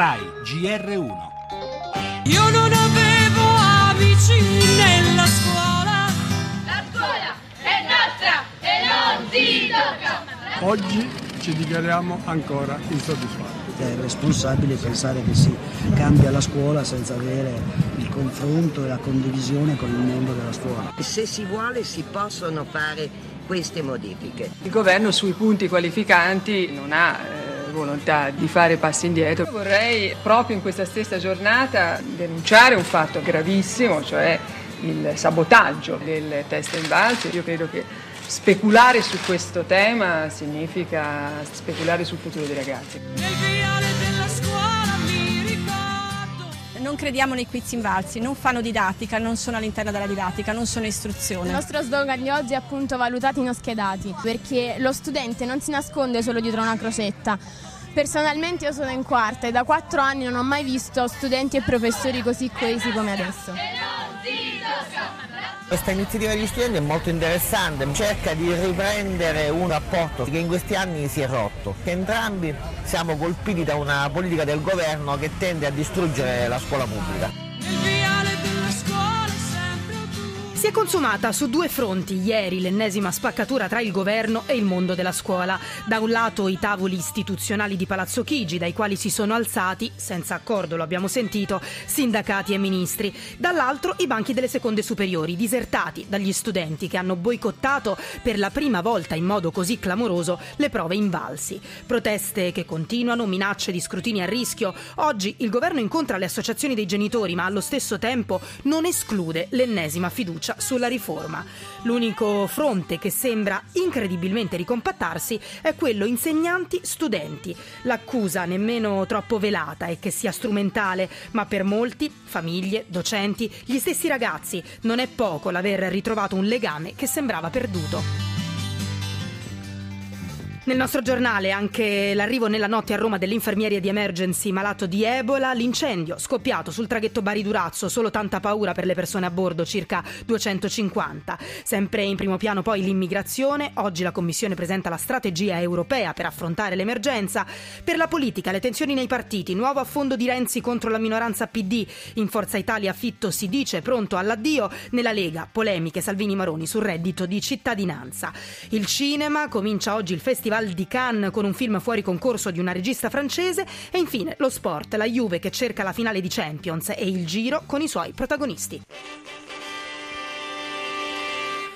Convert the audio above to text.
RAI GR1. Io non avevo amici nella scuola. La scuola è nostra e non si tocca. Oggi ci dichiariamo ancora insoddisfatti. È responsabile pensare che si cambia la scuola senza avere il confronto e la condivisione con il mondo della scuola. Se si vuole si possono fare queste modifiche. Il governo sui punti qualificanti non ha eh, volontà di fare passi indietro. Vorrei proprio in questa stessa giornata denunciare un fatto gravissimo, cioè il sabotaggio del test invalsi. Io credo che speculare su questo tema significa speculare sul futuro dei ragazzi. Non crediamo nei quiz invalsi, non fanno didattica, non sono all'interno della didattica, non sono istruzione. Il nostro slogan di oggi è appunto valutati non schedati, perché lo studente non si nasconde solo dietro una crosetta. Personalmente io sono in quarta e da quattro anni non ho mai visto studenti e professori così coesi come adesso. Questa iniziativa degli studenti è molto interessante, cerca di riprendere un rapporto che in questi anni si è rotto, che entrambi siamo colpiti da una politica del governo che tende a distruggere la scuola pubblica. Si è consumata su due fronti ieri l'ennesima spaccatura tra il governo e il mondo della scuola. Da un lato i tavoli istituzionali di Palazzo Chigi, dai quali si sono alzati, senza accordo lo abbiamo sentito, sindacati e ministri. Dall'altro i banchi delle seconde superiori, disertati dagli studenti che hanno boicottato per la prima volta in modo così clamoroso le prove invalsi. Proteste che continuano, minacce di scrutini a rischio. Oggi il governo incontra le associazioni dei genitori, ma allo stesso tempo non esclude l'ennesima fiducia sulla riforma. L'unico fronte che sembra incredibilmente ricompattarsi è quello insegnanti-studenti. L'accusa nemmeno troppo velata è che sia strumentale, ma per molti, famiglie, docenti, gli stessi ragazzi, non è poco l'aver ritrovato un legame che sembrava perduto. Nel nostro giornale anche l'arrivo nella notte a Roma dell'infermiere di emergency malato di Ebola, l'incendio scoppiato sul traghetto Bari Durazzo, solo tanta paura per le persone a bordo, circa 250. Sempre in primo piano poi l'immigrazione, oggi la Commissione presenta la strategia europea per affrontare l'emergenza. Per la politica le tensioni nei partiti, nuovo affondo di Renzi contro la minoranza PD, in Forza Italia Fitto si dice pronto all'addio, nella Lega polemiche Salvini Maroni sul reddito di cittadinanza. Il cinema comincia oggi il Festival di Cannes con un film fuori concorso di una regista francese e infine lo sport, la Juve che cerca la finale di Champions e il Giro con i suoi protagonisti.